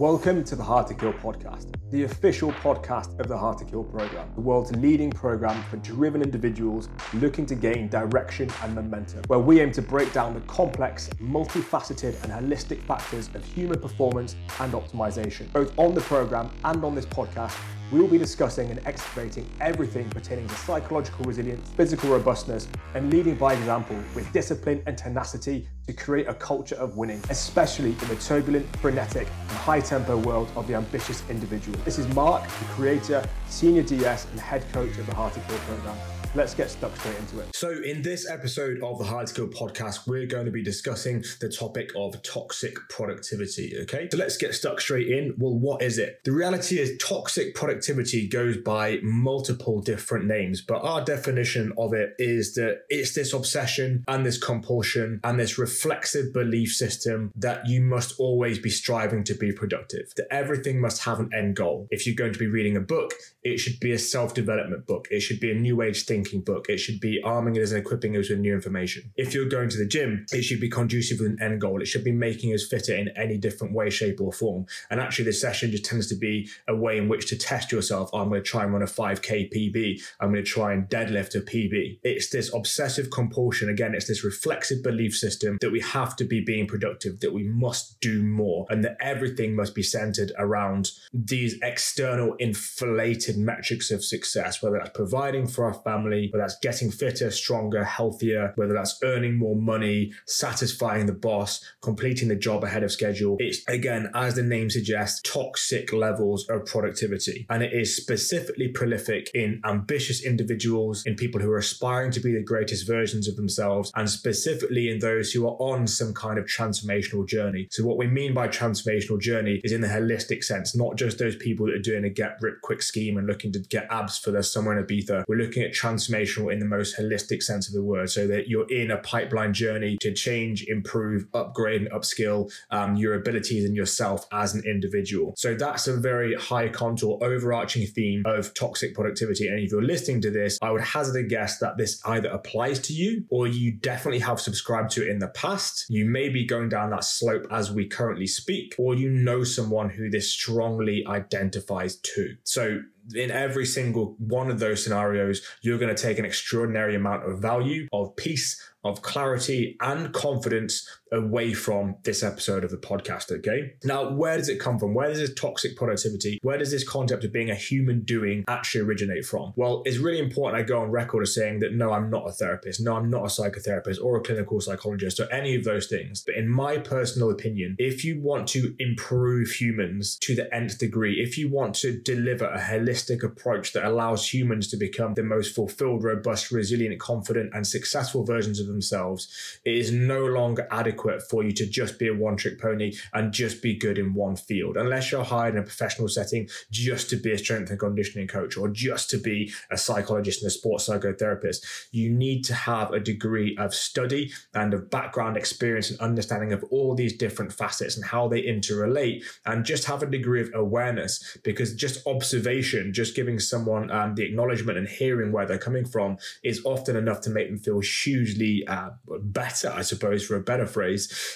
Welcome to the Hard to Kill podcast, the official podcast of the Hard to Kill program, the world's leading program for driven individuals looking to gain direction and momentum, where we aim to break down the complex, multifaceted, and holistic factors of human performance and optimization. Both on the program and on this podcast, we will be discussing and excavating everything pertaining to psychological resilience, physical robustness, and leading by example with discipline and tenacity to create a culture of winning, especially in the turbulent, frenetic, and high tempo world of the ambitious individual. This is Mark, the creator, senior DS, and head coach of the Hard to Kill program let's get stuck straight into it. So, in this episode of the Hard to Kill podcast, we're going to be discussing the topic of toxic productivity. Okay, so let's get stuck straight in. Well, what is it? The reality is, toxic productivity goes by multiple different names, but our definition of it is that it's this obsession and this compulsion and this reflexive belief system that you must always be striving to be productive, that everything must have an end goal. If you're going to be reading a book, it should be a self development book, it should be a new age thing thinking book. It should be arming us and equipping us with new information. If you're going to the gym, it should be conducive with an end goal. It should be making us fitter in any different way, shape, or form. And actually, this session just tends to be a way in which to test yourself. I'm going to try and run a 5K PB. I'm going to try and deadlift a PB. It's this obsessive compulsion. Again, it's this reflexive belief system that we have to be being productive, that we must do more, and that everything must be centered around these external inflated metrics of success, whether that's providing for our family family, whether that's getting fitter, stronger, healthier, whether that's earning more money, satisfying the boss, completing the job ahead of schedule. It's again, as the name suggests, toxic levels of productivity. And it is specifically prolific in ambitious individuals, in people who are aspiring to be the greatest versions of themselves, and specifically in those who are on some kind of transformational journey. So, what we mean by transformational journey is in the holistic sense, not just those people that are doing a get rip quick scheme and looking to get abs for their summer in Ibiza. We're looking at trans transformational in the most holistic sense of the word, so that you're in a pipeline journey to change, improve, upgrade, and upskill um, your abilities and yourself as an individual. So that's a very high contour, overarching theme of toxic productivity. And if you're listening to this, I would hazard a guess that this either applies to you or you definitely have subscribed to it in the past. You may be going down that slope as we currently speak, or you know someone who this strongly identifies to. So in every single one of those scenarios, you're going to take an extraordinary amount of value, of peace, of clarity and confidence away from this episode of the podcast. Okay. Now, where does it come from? Where does this toxic productivity, where does this concept of being a human doing actually originate from? Well, it's really important I go on record as saying that no, I'm not a therapist. No, I'm not a psychotherapist or a clinical psychologist or any of those things. But in my personal opinion, if you want to improve humans to the nth degree, if you want to deliver a holistic approach that allows humans to become the most fulfilled, robust, resilient, confident, and successful versions of themselves, it is no longer adequate for you to just be a one trick pony and just be good in one field. Unless you're hired in a professional setting just to be a strength and conditioning coach or just to be a psychologist and a sports psychotherapist, you need to have a degree of study and of background experience and understanding of all these different facets and how they interrelate and just have a degree of awareness because just observation, just giving someone um, the acknowledgement and hearing where they're coming from is often enough to make them feel hugely uh, better, I suppose, for a better phrase.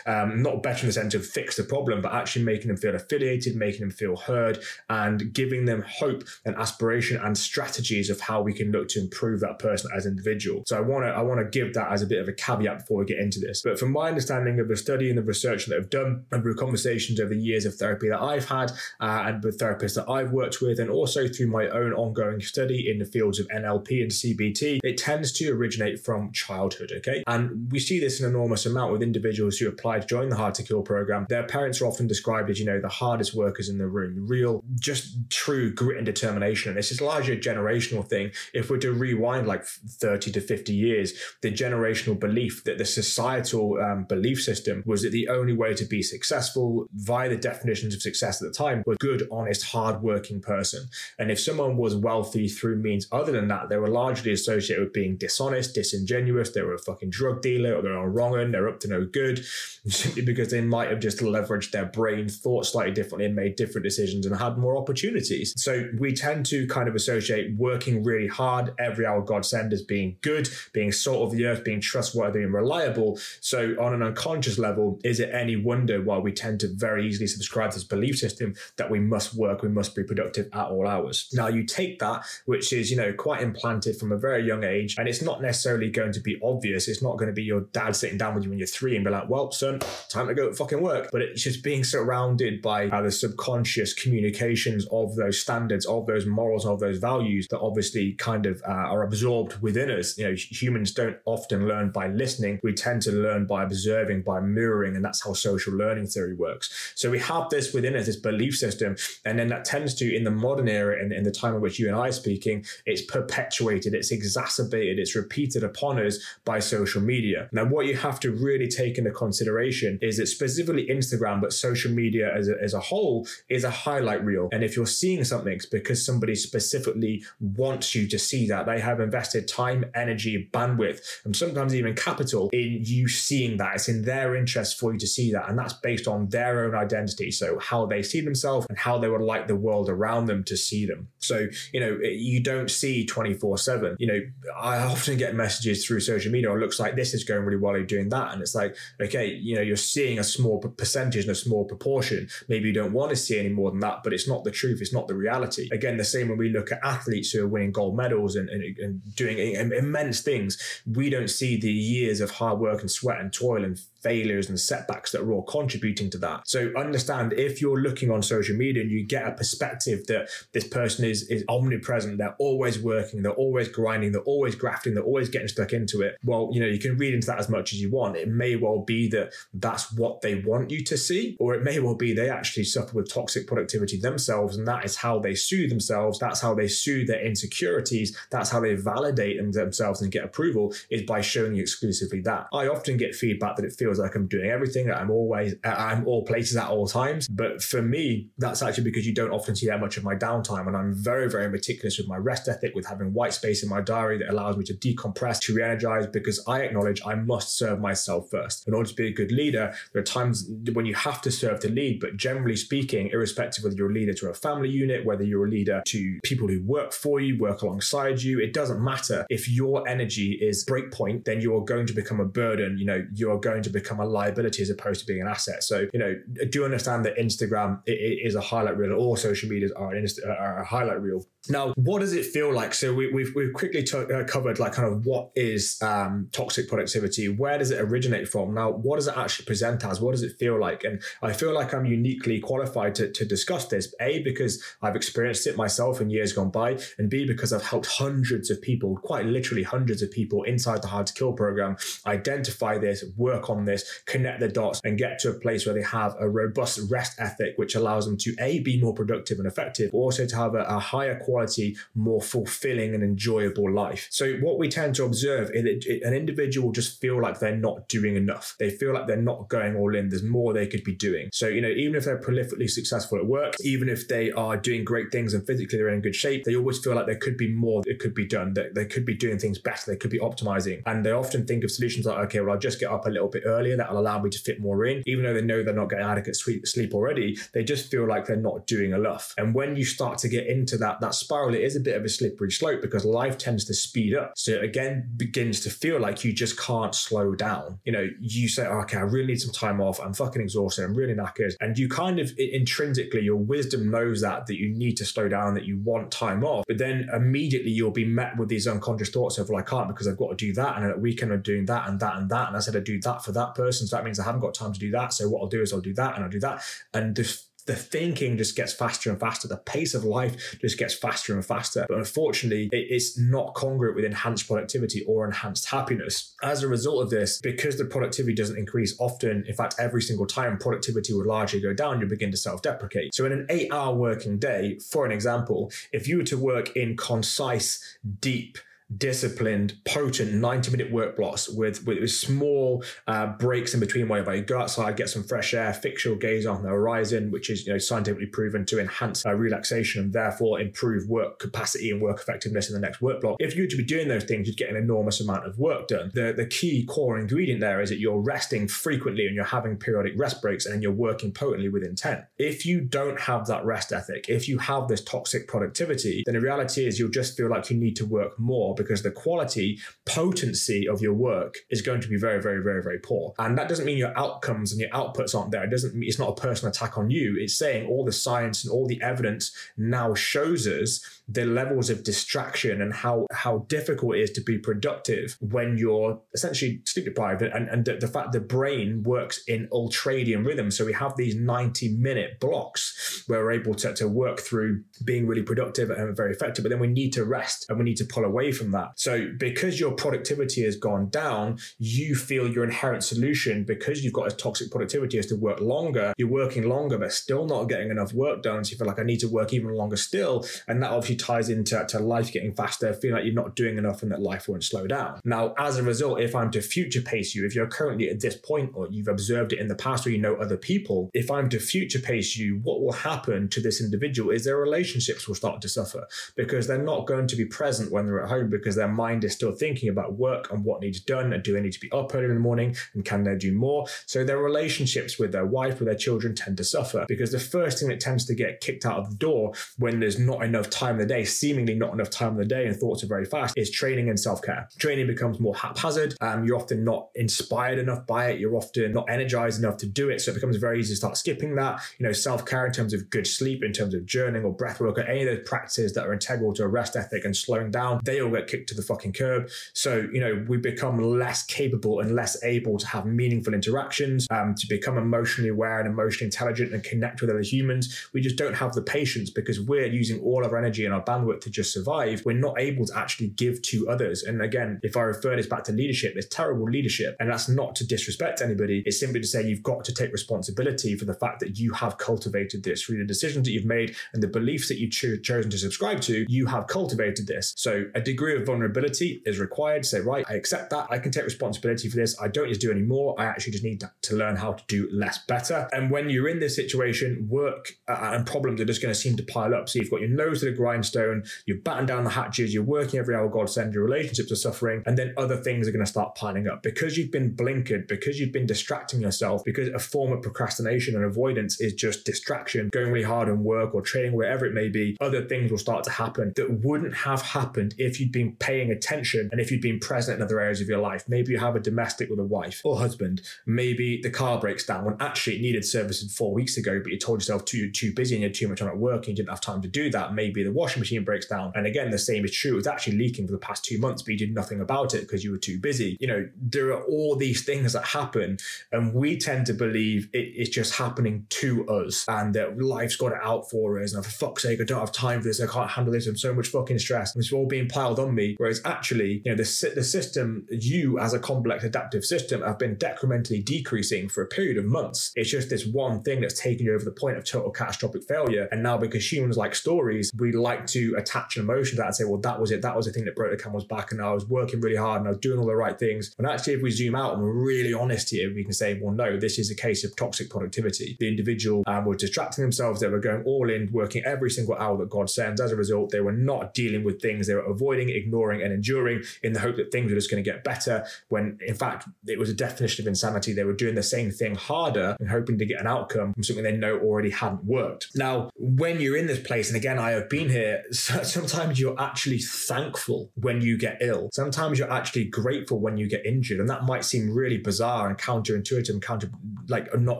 Um, not better in the sense of fix the problem, but actually making them feel affiliated, making them feel heard, and giving them hope and aspiration and strategies of how we can look to improve that person as an individual. So I want to I want to give that as a bit of a caveat before we get into this. But from my understanding of the study and the research that I've done and through conversations over the years of therapy that I've had uh, and with therapists that I've worked with, and also through my own ongoing study in the fields of NLP and CBT, it tends to originate from childhood. Okay. Okay. And we see this an enormous amount with individuals who apply to join the Hard to Kill program. Their parents are often described as, you know, the hardest workers in the room, real, just true grit and determination. And this is largely a generational thing. If we're to rewind like 30 to 50 years, the generational belief that the societal um, belief system was that the only way to be successful via the definitions of success at the time was good, honest, hardworking person. And if someone was wealthy through means other than that, they were largely associated with being dishonest, disingenuous, they were a fucking drug dealer or they're on wrong end, they're up to no good, simply because they might have just leveraged their brain, thought slightly differently, and made different decisions and had more opportunities. So we tend to kind of associate working really hard every hour God send as being good, being salt of the earth, being trustworthy and reliable. So on an unconscious level, is it any wonder why we tend to very easily subscribe to this belief system that we must work, we must be productive at all hours? Now you take that, which is, you know, quite implanted from a very young age, and it's not necessarily going to be obvious. It's not going to be your dad sitting down with you when you're three and be like, well, son, time to go fucking work. But it's just being surrounded by uh, the subconscious communications of those standards, of those morals, of those values that obviously kind of uh, are absorbed within us. You know, humans don't often learn by listening. We tend to learn by observing, by mirroring, and that's how social learning theory works. So we have this within us, this belief system, and then that tends to, in the modern era, in, in the time in which you and I are speaking, it's perpetuated, it's exacerbated, it's repeated upon us by social media. Now, what you have to really take into consideration is that specifically Instagram, but social media as a, as a whole, is a highlight reel. And if you're seeing something, it's because somebody specifically wants you to see that. They have invested time, energy, bandwidth, and sometimes even capital in you seeing that. It's in their interest for you to see that. And that's based on their own identity. So, how they see themselves and how they would like the world around them to see them. So, you know, you don't see 24 7. You know, I often get messages through social media, oh, it looks like this is going really well, you're doing that. And it's like, okay, you know, you're seeing a small percentage and a small proportion. Maybe you don't want to see any more than that, but it's not the truth. It's not the reality. Again, the same when we look at athletes who are winning gold medals and, and, and doing immense things, we don't see the years of hard work and sweat and toil and failures and setbacks that are all contributing to that. So understand if you're looking on social media and you get a perspective that this person is is omnipresent, they're always working, they're always grinding, they're always grafting, they're always getting stuck into it. Well, you know, you can read into that as much as you want. It may well be that that's what they want you to see, or it may well be they actually suffer with toxic productivity themselves, and that is how they soothe themselves. That's how they soothe their insecurities. That's how they validate themselves and get approval is by showing you exclusively that. I often get feedback that it feels feels like I'm doing everything. I'm always, uh, I'm all places at all times. But for me, that's actually because you don't often see that much of my downtime. And I'm very, very meticulous with my rest ethic, with having white space in my diary that allows me to decompress, to re energize, because I acknowledge I must serve myself first. In order to be a good leader, there are times when you have to serve to lead. But generally speaking, irrespective whether you're a leader to a family unit, whether you're a leader to people who work for you, work alongside you, it doesn't matter. If your energy is breakpoint, then you're going to become a burden. You know, you're going to become become a liability as opposed to being an asset. So, you know, do understand that Instagram is a highlight reel, all social medias are, an, are a highlight reel. Now, what does it feel like? So we, have we've, we've quickly uh, covered like kind of what is um, toxic productivity. Where does it originate from? Now, what does it actually present as? What does it feel like? And I feel like I'm uniquely qualified to, to discuss this. A because I've experienced it myself in years gone by, and B because I've helped hundreds of people, quite literally hundreds of people inside the Hard to Kill program, identify this, work on this, connect the dots, and get to a place where they have a robust rest ethic, which allows them to a be more productive and effective, but also to have a, a higher quality quality, more fulfilling and enjoyable life. So what we tend to observe is that an individual just feel like they're not doing enough. They feel like they're not going all in. There's more they could be doing. So, you know, even if they're prolifically successful at work, even if they are doing great things and physically they're in good shape, they always feel like there could be more that could be done, that they could be doing things better, they could be optimizing. And they often think of solutions like, okay, well, I'll just get up a little bit earlier. That'll allow me to fit more in. Even though they know they're not getting adequate sleep already, they just feel like they're not doing enough. And when you start to get into that, that spiral, it is a bit of a slippery slope because life tends to speed up. So it again begins to feel like you just can't slow down. You know, you say, oh, okay, I really need some time off. I'm fucking exhausted. I'm really knackered. And you kind of intrinsically, your wisdom knows that, that you need to slow down, that you want time off. But then immediately you'll be met with these unconscious thoughts of, well, I can't because I've got to do that. And at weekend, I'm doing that and that and that. And I said, I do that for that person. So that means I haven't got time to do that. So what I'll do is I'll do that and I'll do that. And this the thinking just gets faster and faster. The pace of life just gets faster and faster. But unfortunately, it's not congruent with enhanced productivity or enhanced happiness. As a result of this, because the productivity doesn't increase often, in fact, every single time productivity would largely go down, you begin to self deprecate. So, in an eight hour working day, for an example, if you were to work in concise, deep, disciplined, potent 90 minute work blocks with, with small uh, breaks in between where you go outside, get some fresh air, fix your gaze on the horizon, which is you know scientifically proven to enhance uh, relaxation and therefore improve work capacity and work effectiveness in the next work block. If you were to be doing those things, you'd get an enormous amount of work done. The, the key core ingredient there is that you're resting frequently and you're having periodic rest breaks and you're working potently with intent. If you don't have that rest ethic, if you have this toxic productivity, then the reality is you'll just feel like you need to work more because the quality, potency of your work is going to be very, very, very, very poor. And that doesn't mean your outcomes and your outputs aren't there. It doesn't mean it's not a personal attack on you. It's saying all the science and all the evidence now shows us the levels of distraction and how how difficult it is to be productive when you're essentially sleep deprived and, and the, the fact the brain works in ultradian rhythm so we have these 90 minute blocks where we're able to, to work through being really productive and very effective but then we need to rest and we need to pull away from that. So because your productivity has gone down you feel your inherent solution. Because you've got a toxic productivity is to work longer you're working longer but still not getting enough work done. So you feel like i need to work even longer still. And that obviously ties into to life getting faster, feeling like you're not doing enough and that life won't slow down. Now, as a result, if I'm to future pace you, if you're currently at this point or you've observed it in the past or you know other people, if I'm to future pace you, what will happen to this individual is their relationships will start to suffer because they're not going to be present when they're at home because their mind is still thinking about work and what needs done and do they need to be up early in the morning and can they do more? So their relationships with their wife, with their children tend to suffer because the first thing that tends to get kicked out of the door when there's not enough time in the day, seemingly not enough time in the day and thoughts are very fast, is training and self care. Training becomes more haphazard. Um, you're often not inspired enough by it. You're often not energized enough to do it. So it becomes very easy to start skipping that. You know, self care in terms of good sleep, in terms of journaling or breath work, or any of those practices that are integral to a rest ethic and slowing down, they all get kicked to the fucking curb. So, you know, we become less capable and less able to have meaningful interactions, um, to become emotionally aware and emotionally intelligent and connect with other humans. We just don't have the patience because we're using all our energy and our bandwidth to just survive. We're not able to actually give to others. And again, if I refer this back to leadership, there's terrible leadership. And that's not to disrespect anybody. It's simply to say you've got to take responsibility for the fact that you have cultivated this through the decisions that you've made and the beliefs that you've cho- chosen to subscribe to. You have cultivated this. So a degree of vulnerability is required. Say, right, I accept that. I can take responsibility for this. I don't need to do any more. I actually just need to, learn how to do less better. And when you're in this situation, work uh, and problems are just going to seem to pile up. So you've got your nose to the grindstone, you're batting down the hatches, you're working every hour God sends, your relationships are suffering, and then other things are going to start piling up. Because you've been blinkered, because you've been distracting yourself, because a form of procrastination and avoidance is just distraction, going really hard in work or training, wherever it may be, other things will start to happen that wouldn't have happened if you'd been paying attention and if you'd been present in other areas of your life. Maybe you have a domestic with a wife or husband. Maybe the car breaks down when actually it needed servicing four weeks ago, but you told yourself too, you're too busy and you're too much on at work and you didn't have time to do that. Maybe the washing machine breaks down. And again, the same is true. It was actually leaking for the past two months, but you did nothing about it because you were too busy. You know, there are all these things that happen, and we tend to believe it, it's just happening to us and that life's got it out for us. And for fuck's sake, I don't have time for this. I can't handle this. I'm so much fucking stress. It's all being piled on me. Whereas actually, you know, the, the system, you as a complex adaptive system, have been decrementally decreasing for a period of months. It's just this one thing that's taken you over the point of total catastrophic failure. And now, because humans like stories, we like to attach an emotion to that and say, well, that was it. That was the thing that broke the camel's back. And I was working really hard and I was doing all the right things. And actually, if we zoom out and we're really honest here, we can say, well, no, this is a case of toxic productivity. The individual um, were distracting themselves. They were going all in, working every single hour that God sends. As a result, they were not dealing with things. They were avoiding, ignoring, and enduring in the hope that things were just going to get better. When in fact, it was a definition of insanity. They were doing the same thing harder and hoping to get an outcome from something they know already hadn't worked. Now, when you're in this place, and again, I have been here, sometimes you're actually thankful when you get ill. Sometimes you're actually grateful when you get injured. And that might seem really bizarre and counterintuitive and counter, like not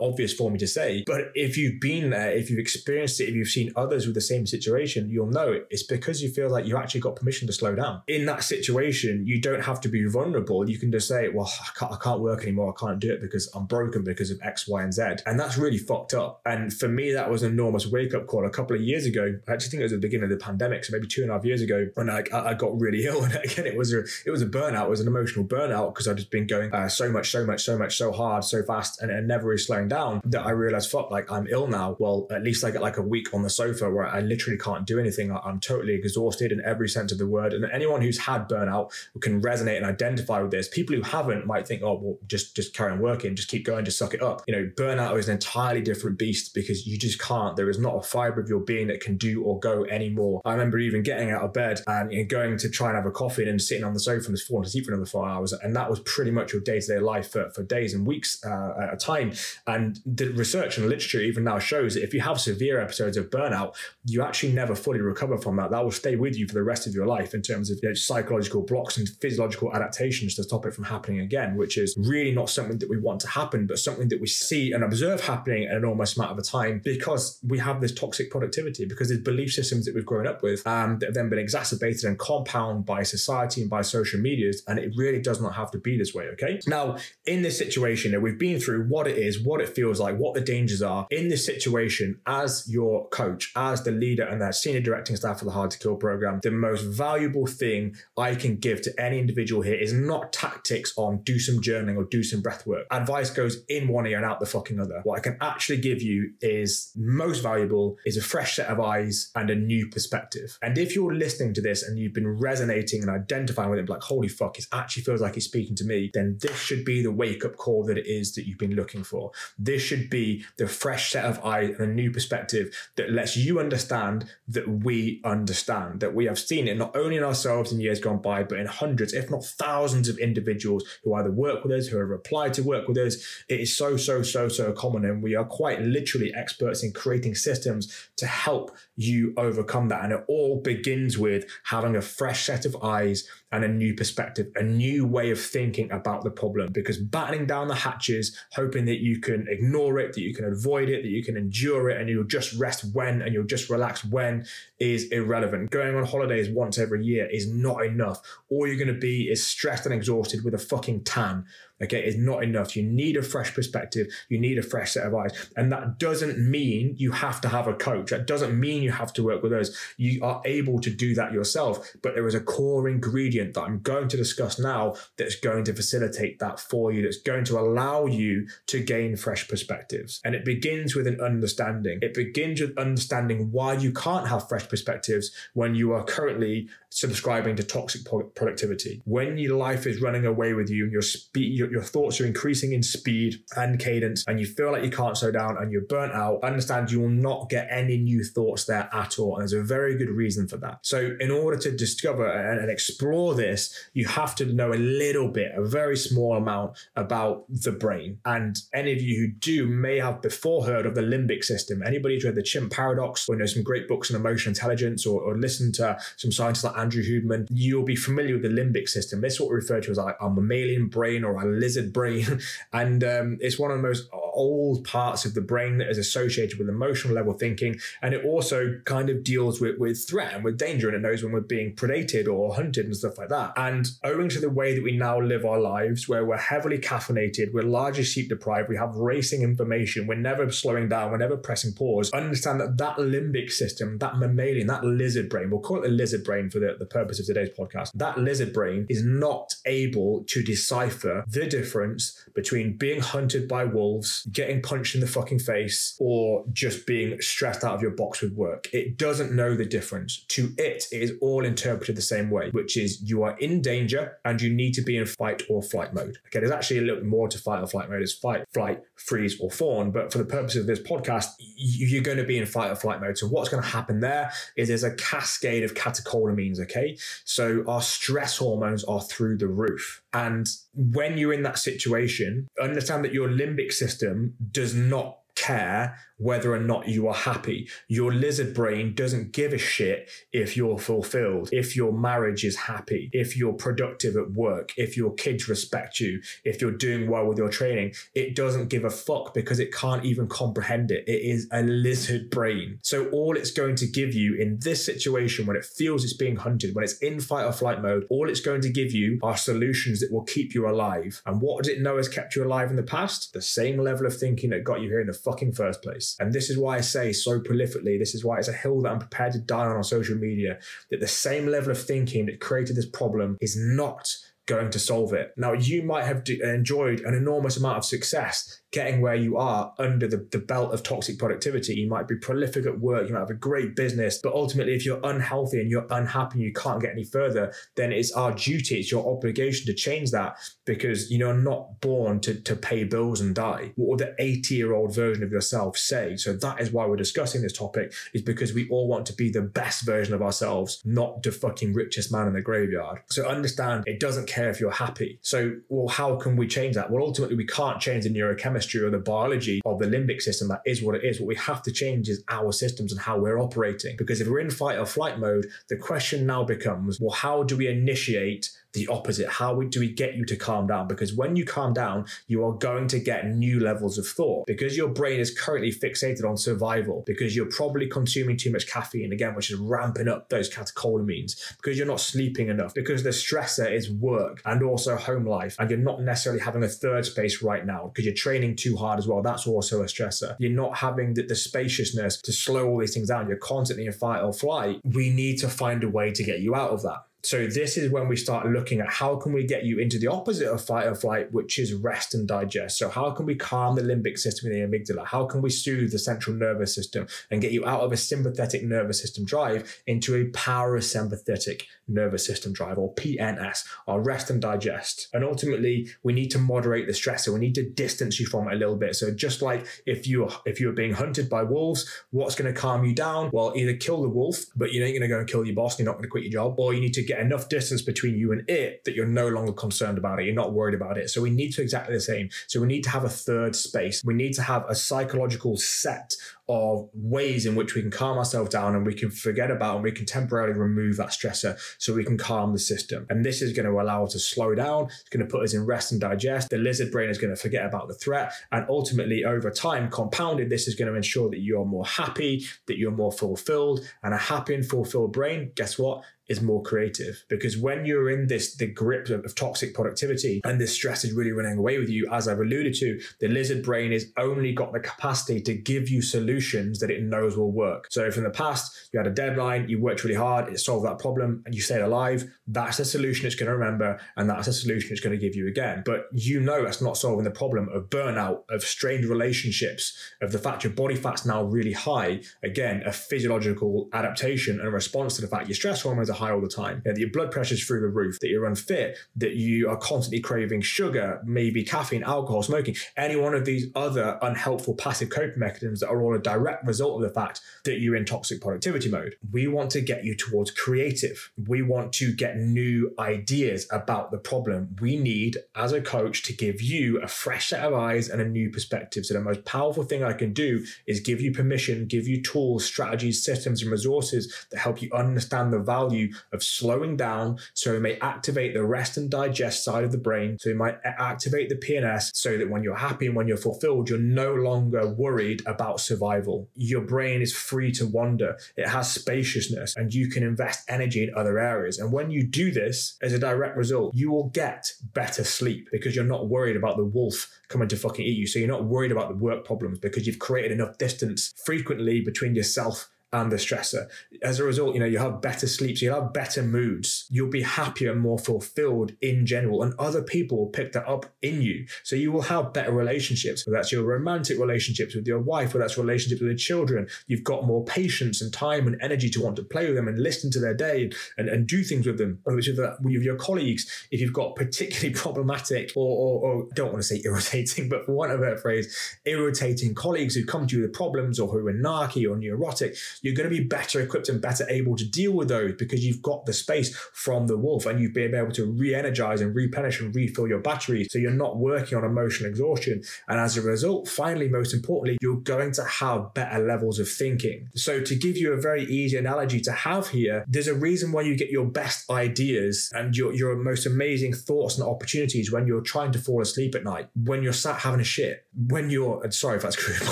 obvious for me to say. But if you've been there, if you've experienced it, if you've seen others with the same situation, you'll know it. It's because you feel like you actually got permission to slow down. In that situation, you don't have to be vulnerable. You can just say, well, I can't, I can't work anymore. I can't do it because I'm broken because of X, Y, and Z. And that's really fucked up. And for me, that was an enormous wake up call a couple of years ago. I actually think it was the beginning of the pandemic. So maybe two and a half years ago when I, I got really ill. And again, it was a, it was a burnout. It was an emotional burnout because I'd just been going uh, so much, so much, so much, so hard, so fast, and, and never really slowing down that I realized, fuck, like I'm ill now. Well, at least I get like a week on the sofa where I literally can't do anything. I'm totally exhausted in every sense of the word. And anyone who's had burnout can resonate and identify with this. People who haven't might think, oh, well, just just carry on working, just keep going, just suck it up. You know, burnout is an entirely different beast because you just can't. There is not a fiber of your being that can do or go anymore. I remember even getting out of bed and you know, going to try and have a coffee and sitting on the sofa and just falling asleep for another four hours. And that was pretty much your day to day life for, for days and weeks uh, at a time. And the research and literature even now shows that if you have severe episodes of burnout, you actually never fully recover from that. That will stay with you for the rest of your life in terms of you know, psychological blocks and physiological adaptations to stop it from happening again, which is really not something that we want to happen, but something that we see and observe happening an enormous amount of the time because we have this toxic productivity, because there's belief systems that we've grown up with um, that have then been exacerbated and compounded by society and by social medias. And it really does not have to be this way, okay? Now, in this situation, and we've been through what it is, what it feels like, what the dangers are. In this situation, as your coach, as the leader and the senior directing staff of the Hard to Kill program, the most valuable thing I can give to any individual here is not tactics on do some journaling or do some breath work. Advice goes in one ear and out the fucking other. What I can actually give you is most valuable is a fresh set of eyes and a new perspective. And if you're listening to this and you've been resonating and identifying with it, like, holy fuck, it actually feels like he's speaking to me, then this should be the wake up call that it is that you've been looking for. This should be the fresh set of eyes and a new perspective that lets you understand that we understand, that we have seen it not only in ourselves in years gone by, but in hundreds, if not thousands of individuals who either work with us, who have applied to work with us. It is so, so, so, so common. And we are quite literally experts in creating systems to help you overcome that. And it all begins with having a fresh set of eyes and a new perspective, a new way of thinking about the problem. Because battening down the hatches, hoping that you can ignore it, that you can avoid it, that you can endure it, and you'll just rest when and you'll just relax when is irrelevant. Going on holidays once every year is not enough. All you're going to be is stressed and exhausted with a fucking tan okay, is not enough. You need a fresh perspective. You need a fresh set of eyes. And that doesn't mean you have to have a coach. That doesn't mean you have to work with us. You are able to do that yourself. But there is a core ingredient that I'm going to discuss now that's going to facilitate that for you, that's going to allow you to gain fresh perspectives. And it begins with an understanding. It begins with understanding why you can't have fresh perspectives when you are currently subscribing to toxic productivity. When your life is running away with you, your speed, your, your thoughts are increasing in speed and cadence, and you feel like you can't slow down and you're burnt out, understand you will not get any new thoughts there at all. And there's a very good reason for that. So, in order to discover and, and explore this, you have to know a little bit, a very small amount about the brain. And any of you who do may have before heard of the limbic system. Anybody who's read the chimp paradox or know some great books on emotional intelligence or, or listened to some scientists like Andrew Huberman, you'll be familiar with the limbic system. This is what we refer to as like our mammalian brain or our lizard brain. and um, it's one of the most old parts of the brain that is associated with emotional level thinking. And it also kind of deals with, with threat and with danger. And it knows when we're being predated or hunted and stuff like that. And owing to the way that we now live our lives, where we're heavily caffeinated, we're largely sleep deprived, we have racing information, we're never slowing down, we're never pressing pause, understand that that limbic system, that mammalian, that lizard brain, we'll call it the lizard brain for the, the purpose of today's podcast, that lizard brain is not able to decipher the difference between being hunted by wolves, getting punched in the fucking face, or just being stressed out of your box with work. It doesn't know the difference. To it, it is all interpreted the same way, which is you are in danger and you need to be in fight or flight mode. Okay, there's actually a little more to fight or flight mode. It's fight, flight, freeze, or fawn. But for the purpose of this podcast, you're going to be in fight or flight mode. So what's going to happen there is there's a cascade of catecholamines. Okay, so our stress hormones are through the roof. And when you're in that situation, understand that your limbic system does not care whether or not you are happy. Your lizard brain doesn't give a shit if you're fulfilled, if your marriage is happy, if you're productive at work, if your kids respect you, if you're doing well with your training. It doesn't give a fuck because it can't even comprehend it. It is a lizard brain. So all it's going to give you in this situation when it feels it's being hunted, when it's in fight or flight mode, all it's going to give you are solutions that will keep you alive. And what does it know has kept you alive in the past? The same level of thinking that got you here in the fucking first place. And this is why I say so prolifically, this is why it's a hill that I'm prepared to die on on social media, that the same level of thinking that created this problem is not going to solve it. Now, you might have enjoyed an enormous amount of success getting where you are under the, the belt of toxic productivity. You might be prolific at work, you might have a great business, but ultimately, if you're unhealthy and you're unhappy and you can't get any further, then it's our duty, it's your obligation to change that because you're not born to, to pay bills and die. What would the 80 year old version of yourself say? So that is why we're discussing this topic, is because we all want to be the best version of ourselves, not the fucking richest man in the graveyard. So understand it doesn't care if you're happy. So, well, how can we change that? Well, ultimately, we can't change the neurochemistry or the biology of the limbic system. That is what it is. What we have to change is our systems and how we're operating. Because if we're in fight or flight mode, the question now becomes, well, how do we initiate the opposite. How do we get you to calm down? Because when you calm down, you are going to get new levels of thought because your brain is currently fixated on survival, because you're probably consuming too much caffeine, again, which is ramping up those catecholamines, because you're not sleeping enough, because the stressor is work and also home life, and you're not necessarily having a third space right now because you're training too hard as well. That's also a stressor. You're not having the, the spaciousness to slow all these things down. You're constantly in fight or flight. We need to find a way to get you out of that. So this is when we start looking at how can we get you into the opposite of fight or flight, which is rest and digest. So how can we calm the limbic system in the amygdala? How can we soothe the central nervous system and get you out of a sympathetic nervous system drive into a parasympathetic nervous system drive or PNS or rest and digest? And ultimately, we need to moderate the stress. So we need to distance you from it a little bit. So just like if you if you're being hunted by wolves, what's going to calm you down? Well, either kill the wolf, but you ain't going to go and kill your boss. And you're not going to quit your job, or you need to get get enough distance between you and it that you're no longer concerned about it. You're not worried about it. So we need to exactly the same. So we need to have a third space. We need to have a psychological set of ways in which we can calm ourselves down and we can forget about and we can temporarily remove that stressor so we can calm the system. And this is going to allow us to slow down. It's going to put us in rest and digest. The lizard brain is going to forget about the threat. And ultimately, over time, compounded, this is going to ensure that you're more happy, that you're more fulfilled. And a happy and fulfilled brain, guess what? is more creative because when you're in this the grip of, of, toxic productivity and this stress is really running away with you as i've alluded to the lizard brain has only got the capacity to give you solutions that it knows will work. So from the past you had a deadline you worked really hard it solved that problem and you stayed alive. That's a solution it's going to remember and that's a solution it's going to give you again. But you know that's not solving the problem of burnout of strained relationships of the fact your body fat's now really high. Again a physiological adaptation and response to the fact your stress hormones are high all the time, that your blood pressure's through the roof, that you're unfit, that you are constantly craving sugar, maybe caffeine, alcohol, smoking, any one of these other unhelpful passive coping mechanisms that are all direct result of the fact that you're in toxic productivity mode. We want to get you towards creative. We want to get new ideas about the problem. We need, as a coach, to give you a fresh set of eyes and a new perspective. So, the most powerful thing I can do is give you permission, give you tools, strategies, systems, and resources that help you understand the value of slowing down so it may activate the rest and digest side of the brain. So it might activate the PNS so that when you're happy and when you're fulfilled, you're no longer worried about survival. Your brain is free to wander, it has spaciousness, and you can invest energy in other areas. And when you do this, as a direct result, you will get better sleep because you're not worried about the wolf coming to fucking eat you. So you're not worried about the work problems because you've created enough distance frequently between yourself and the stressor. As a result, you know, you have better sleep, so you'll have better moods. You'll be happier and more fulfilled in general, and other people will pick that up in you. So you will have better relationships, whether that's your romantic relationships with your wife, whether that's relationships with your children. You've got more patience and time and energy to want to play with them and listen to their day and, and do things with them. With your colleagues, if you've got particularly problematic or, or, or don't want to say irritating, but for want of a phrase, irritating colleagues who come to you with problems or who are narky or neurotic, you're going to be better equipped and better able to deal with those because you've got the space from the wolf and you've been able to re-energize and replenish and refill your batteries. So you're not working on emotional exhaustion. And as a result, finally, most importantly, you're going to have better levels of thinking. So to give you a very easy analogy to have here, there's a reason why you get your best ideas and your, your most amazing thoughts and opportunities when you're trying to fall asleep at night, when you're sat having a shit, when you're, sorry if that's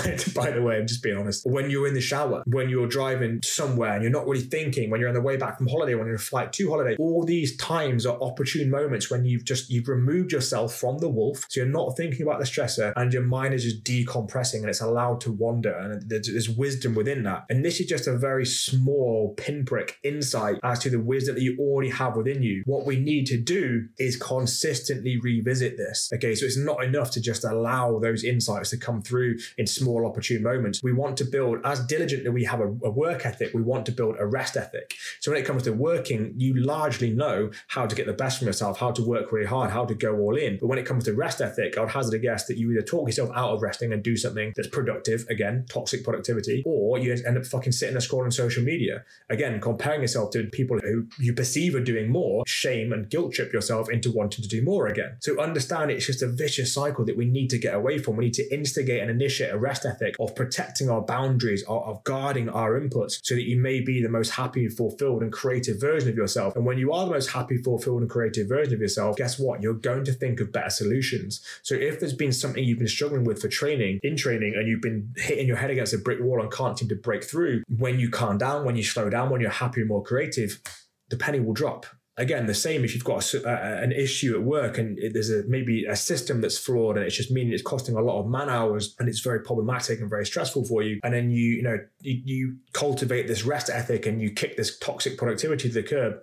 crude, by the way, I'm just being honest, when you're in the shower, when you're driving driving somewhere and you're not really thinking, when you're on the way back from holiday, when you're on a flight to holiday, all these times are opportune moments when you've just you've removed yourself from the wolf. So you're not thinking about the stressor and your mind is just decompressing and it's allowed to wander. And there's, there's wisdom within that. And this is just a very small pinprick insight as to the wisdom that you already have within you. What we need to do is consistently revisit this. Okay, so it's not enough to just allow those insights to come through in small opportune moments. We want to build, as diligently we have a, a work ethic, we want to build a rest ethic. So when it comes to working, you largely know how to get the best from yourself, how to work really hard, how to go all in. But when it comes to rest ethic, I would hazard a guess that you either talk yourself out of resting and do something that's productive, again, toxic productivity, or you end up fucking sitting there scrolling social media. Again, comparing yourself to people who you perceive are doing more, shame and guilt trip yourself into wanting to do more again. So understand it's just a vicious cycle that we need to get away from. We need to instigate and initiate a rest ethic of protecting our boundaries, of guarding our inputs so that you may be the most happy, fulfilled, and creative version of yourself. And when you are the most happy, fulfilled, and creative version of yourself, guess what? You're going to think of better solutions. So if there's been something you've been struggling with for training, in training, and you've been hitting your head against a brick wall and can't seem to break through, when you calm down, when you slow down, when you're happier, more creative, the penny will drop again the same if you've got a, an issue at work and it, there's a maybe a system that's flawed and it's just meaning it's costing a lot of man hours and it's very problematic and very stressful for you. And then you you know you, you cultivate this rest ethic and you kick this toxic productivity to the curb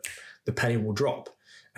the penny will drop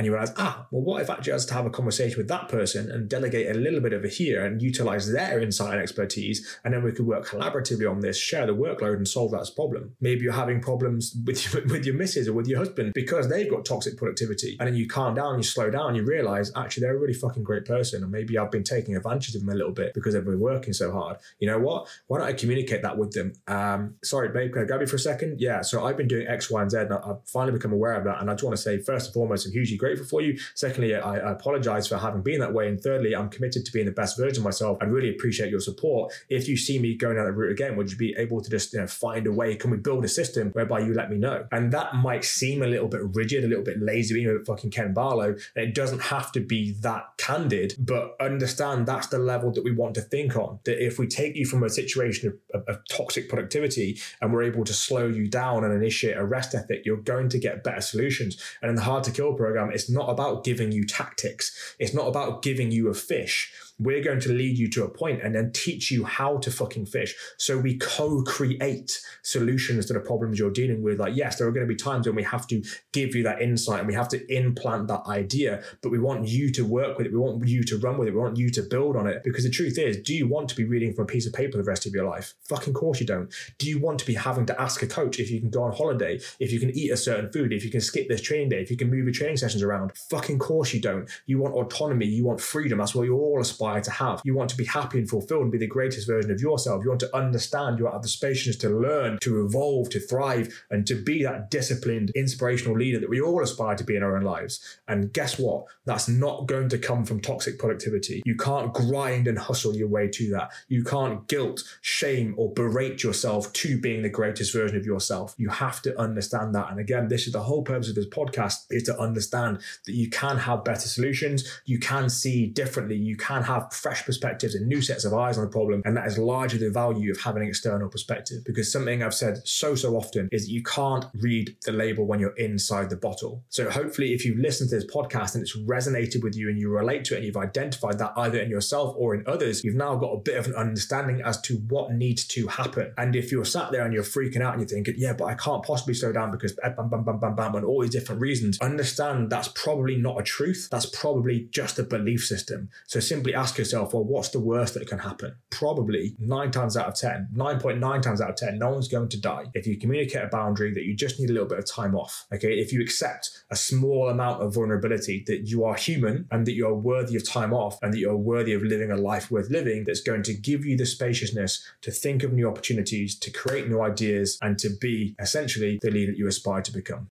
and you realize, ah, well, what if actually I was to have a conversation with that person and delegate a little bit over here and utilize their insight and expertise, and then we could work collaboratively on this, share the workload, and solve that problem. Maybe you're having problems with your, with your missus or with your husband because they've got toxic productivity, and then you calm down, you slow down, you realize actually they're a really fucking great person, and maybe I've been taking advantage of them a little bit because they've been working so hard. You know what? Why don't I communicate that with them? Um, sorry, babe, can I grab you for a second? Yeah, so I've been doing X, Y, and Z, and I've finally become aware of that, and I just want to say first and foremost, I'm hugely grateful for you. Secondly, I, I apologize for having been that way. And thirdly, I'm committed to being the best version of myself. I really appreciate your support. If you see me going down that route again, would you be able to just you know, find a way? Can we build a system whereby you let me know? And that might seem a little bit rigid, a little bit lazy, you know, fucking Ken Barlow. And it doesn't have to be that candid, but understand that's the level that we want to think on. That if we take you from a situation of, of, of toxic productivity and we're able to slow you down and initiate a rest ethic, you're going to get better solutions. And in the Hard to Kill program, it's not about giving you tactics. It's not about giving you a fish. We're going to lead you to a point and then teach you how to fucking fish. So we co-create solutions to the problems you're dealing with. Like, yes, there are going to be times when we have to give you that insight and we have to implant that idea, but we want you to work with it. We want you to run with it. We want you to build on it. Because the truth is, do you want to be reading from a piece of paper the rest of your life? Fucking course you don't. Do you want to be having to ask a coach if you can go on holiday, if you can eat a certain food, if you can skip this training day, if you can move your training sessions around? Fucking course you don't. You want autonomy. You want freedom. That's what you all aspire to have. You want to be happy and fulfilled and be the greatest version of yourself. You want to understand. You have the spaciousness to learn, to evolve, to thrive, and to be that disciplined, inspirational leader that we all aspire to be in our own lives. And guess what? That's not going to come from toxic productivity. You can't grind and hustle your way to that. You can't guilt, shame, or berate yourself to being the greatest version of yourself. You have to understand that. And again, this is the whole purpose of this podcast is to understand that you can have better solutions. You can see differently. You can have fresh perspectives and new sets of eyes on the problem. And that is largely the value of having an external perspective. Because something I've said so, so often is that you can't read the label when you're inside the bottle. So hopefully, if you've listened to this podcast and it's resonated with you and you relate to it and you've identified that either in yourself or in others, you've now got a bit of an understanding as to what needs to happen. And if you're sat there and you're freaking out and you're thinking, yeah, but I can't possibly slow down because eh, bam, bam, bam, bam, bam, and all these different reasons, understand that's probably not a truth. That's probably just a belief system. So simply ask yourself, well, what's the worst that can happen? Probably nine times out of 10, 9.9 times out of 10, no one's going to die. If you communicate a boundary that you just need a little bit of time off, okay? If you accept a small amount of vulnerability that you are human and that you are worthy of time off and that you're worthy of living a life worth living, that's going to give you the spaciousness to think of new opportunities, to create new ideas, and to be essentially the leader that you aspire to become.